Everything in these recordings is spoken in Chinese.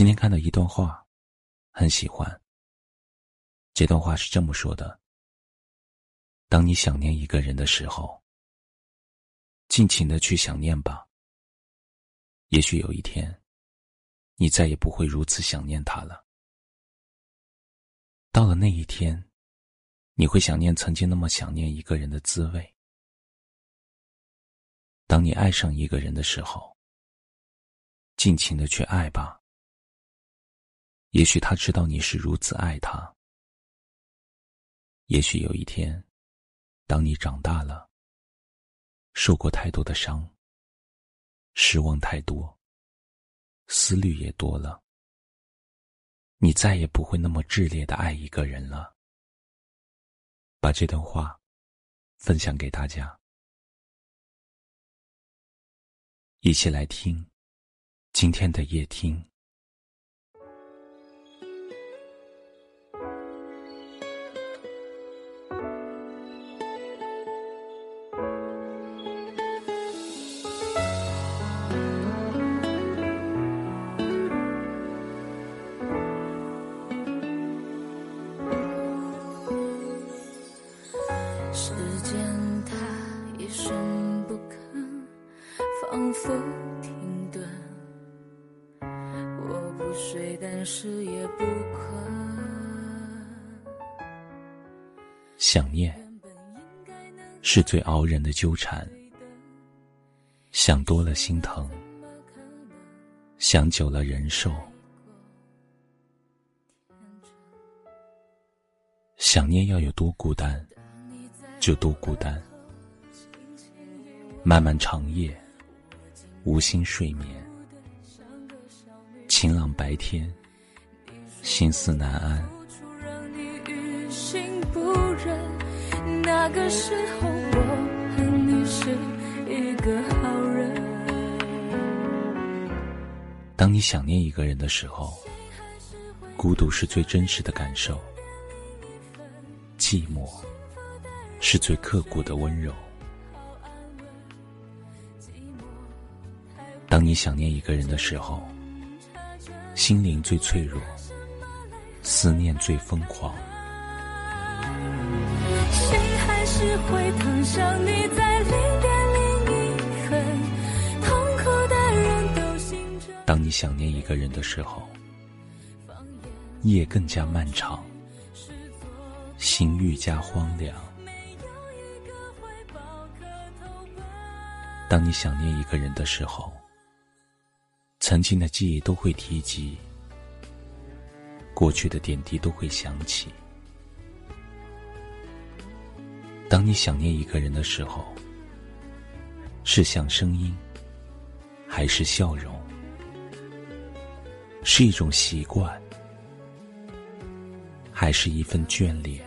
今天看到一段话，很喜欢。这段话是这么说的：当你想念一个人的时候，尽情的去想念吧。也许有一天，你再也不会如此想念他了。到了那一天，你会想念曾经那么想念一个人的滋味。当你爱上一个人的时候，尽情的去爱吧。也许他知道你是如此爱他。也许有一天，当你长大了，受过太多的伤，失望太多，思虑也多了，你再也不会那么炽烈的爱一个人了。把这段话分享给大家，一起来听今天的夜听。想念是最熬人的纠缠，想多了心疼，想久了人瘦。想念要有多孤单，就多孤单。漫漫长夜。无心睡眠，晴朗白天，心思难安。那个时候，我和你是一个好人。当你想念一个人的时候，孤独是最真实的感受，寂寞是最刻骨的温柔。当你想念一个人的时候，心灵最脆弱，思念最疯狂。还是会疼上你在零点零一分？痛苦的人都醒着。当你想念一个人的时候，夜更加漫长，心愈加荒凉。当你想念一个人的时候。曾经的记忆都会提及，过去的点滴都会想起。当你想念一个人的时候，是像声音，还是笑容？是一种习惯，还是一份眷恋？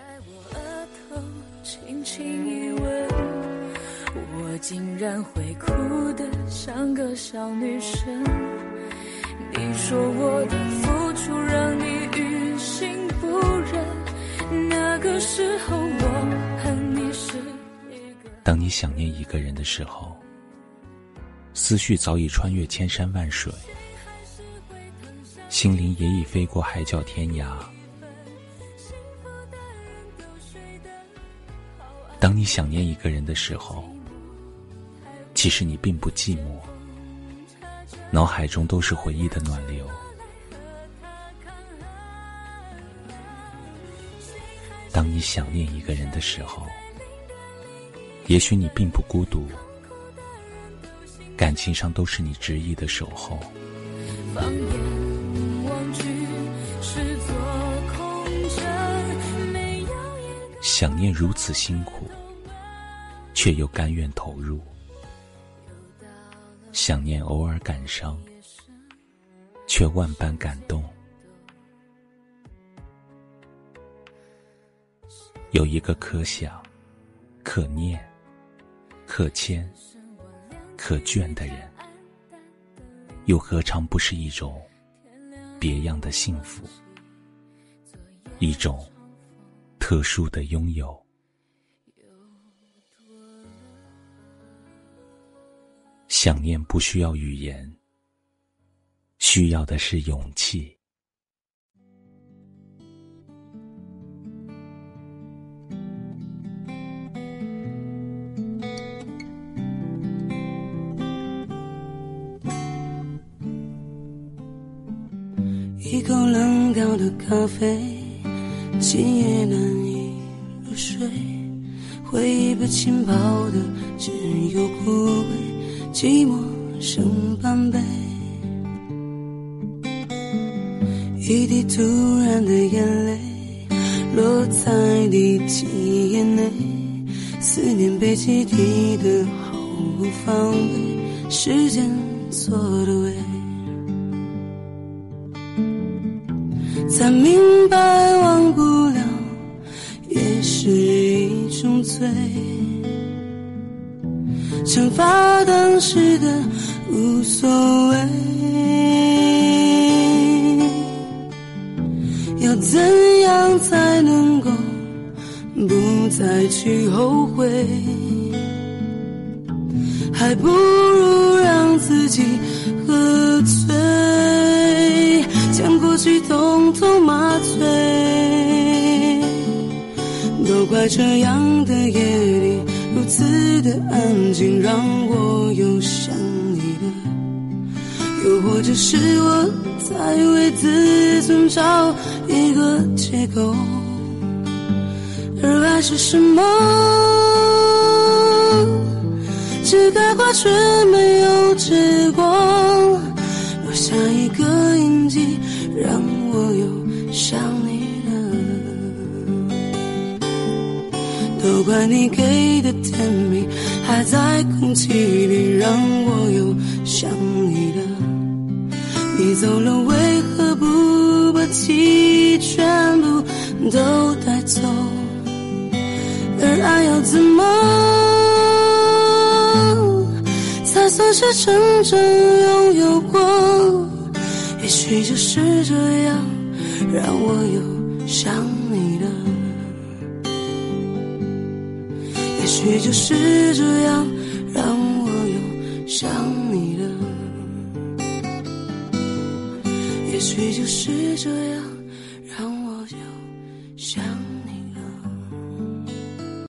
我竟然会哭得像个小女生。你说我的付出让你于心不忍，那个时候。当你想念一个人的时候，思绪早已穿越千山万水，心灵也已飞过海角天涯。当你想念一个人的时候，其实你并不寂寞。脑海中都是回忆的暖流。当你想念一个人的时候，也许你并不孤独，感情上都是你执意的守候。想念如此辛苦，却又甘愿投入。想念偶尔感伤，却万般感动。有一个可想、可念、可牵、可眷的人，又何尝不是一种别样的幸福？一种特殊的拥有。想念不需要语言，需要的是勇气。一口冷掉的咖啡，今夜难以入睡。回忆被浸泡的只有枯萎，寂寞剩半杯。一滴突然的眼泪落在第几页内，思念被集体的毫无防备，时间做的伪。才明白，忘不了也是一种罪。惩罚当时的无所谓，要怎样才能够不再去后悔？还不如让自己喝醉。去统统麻醉，都怪这样的夜里如此的安静，让我又想你了。又或者是我在为自尊找一个借口，而爱是什么？只开花却没有结果，留下一个印记。让我又想你了，都怪你给的甜蜜还在空气里，让我又想你了。你走了，为何不把记忆全部都带走？而爱要怎么才算是真正拥有过？也许就是这样，让我又想你了。也许就是这样，让我又想你了。也许就是这样。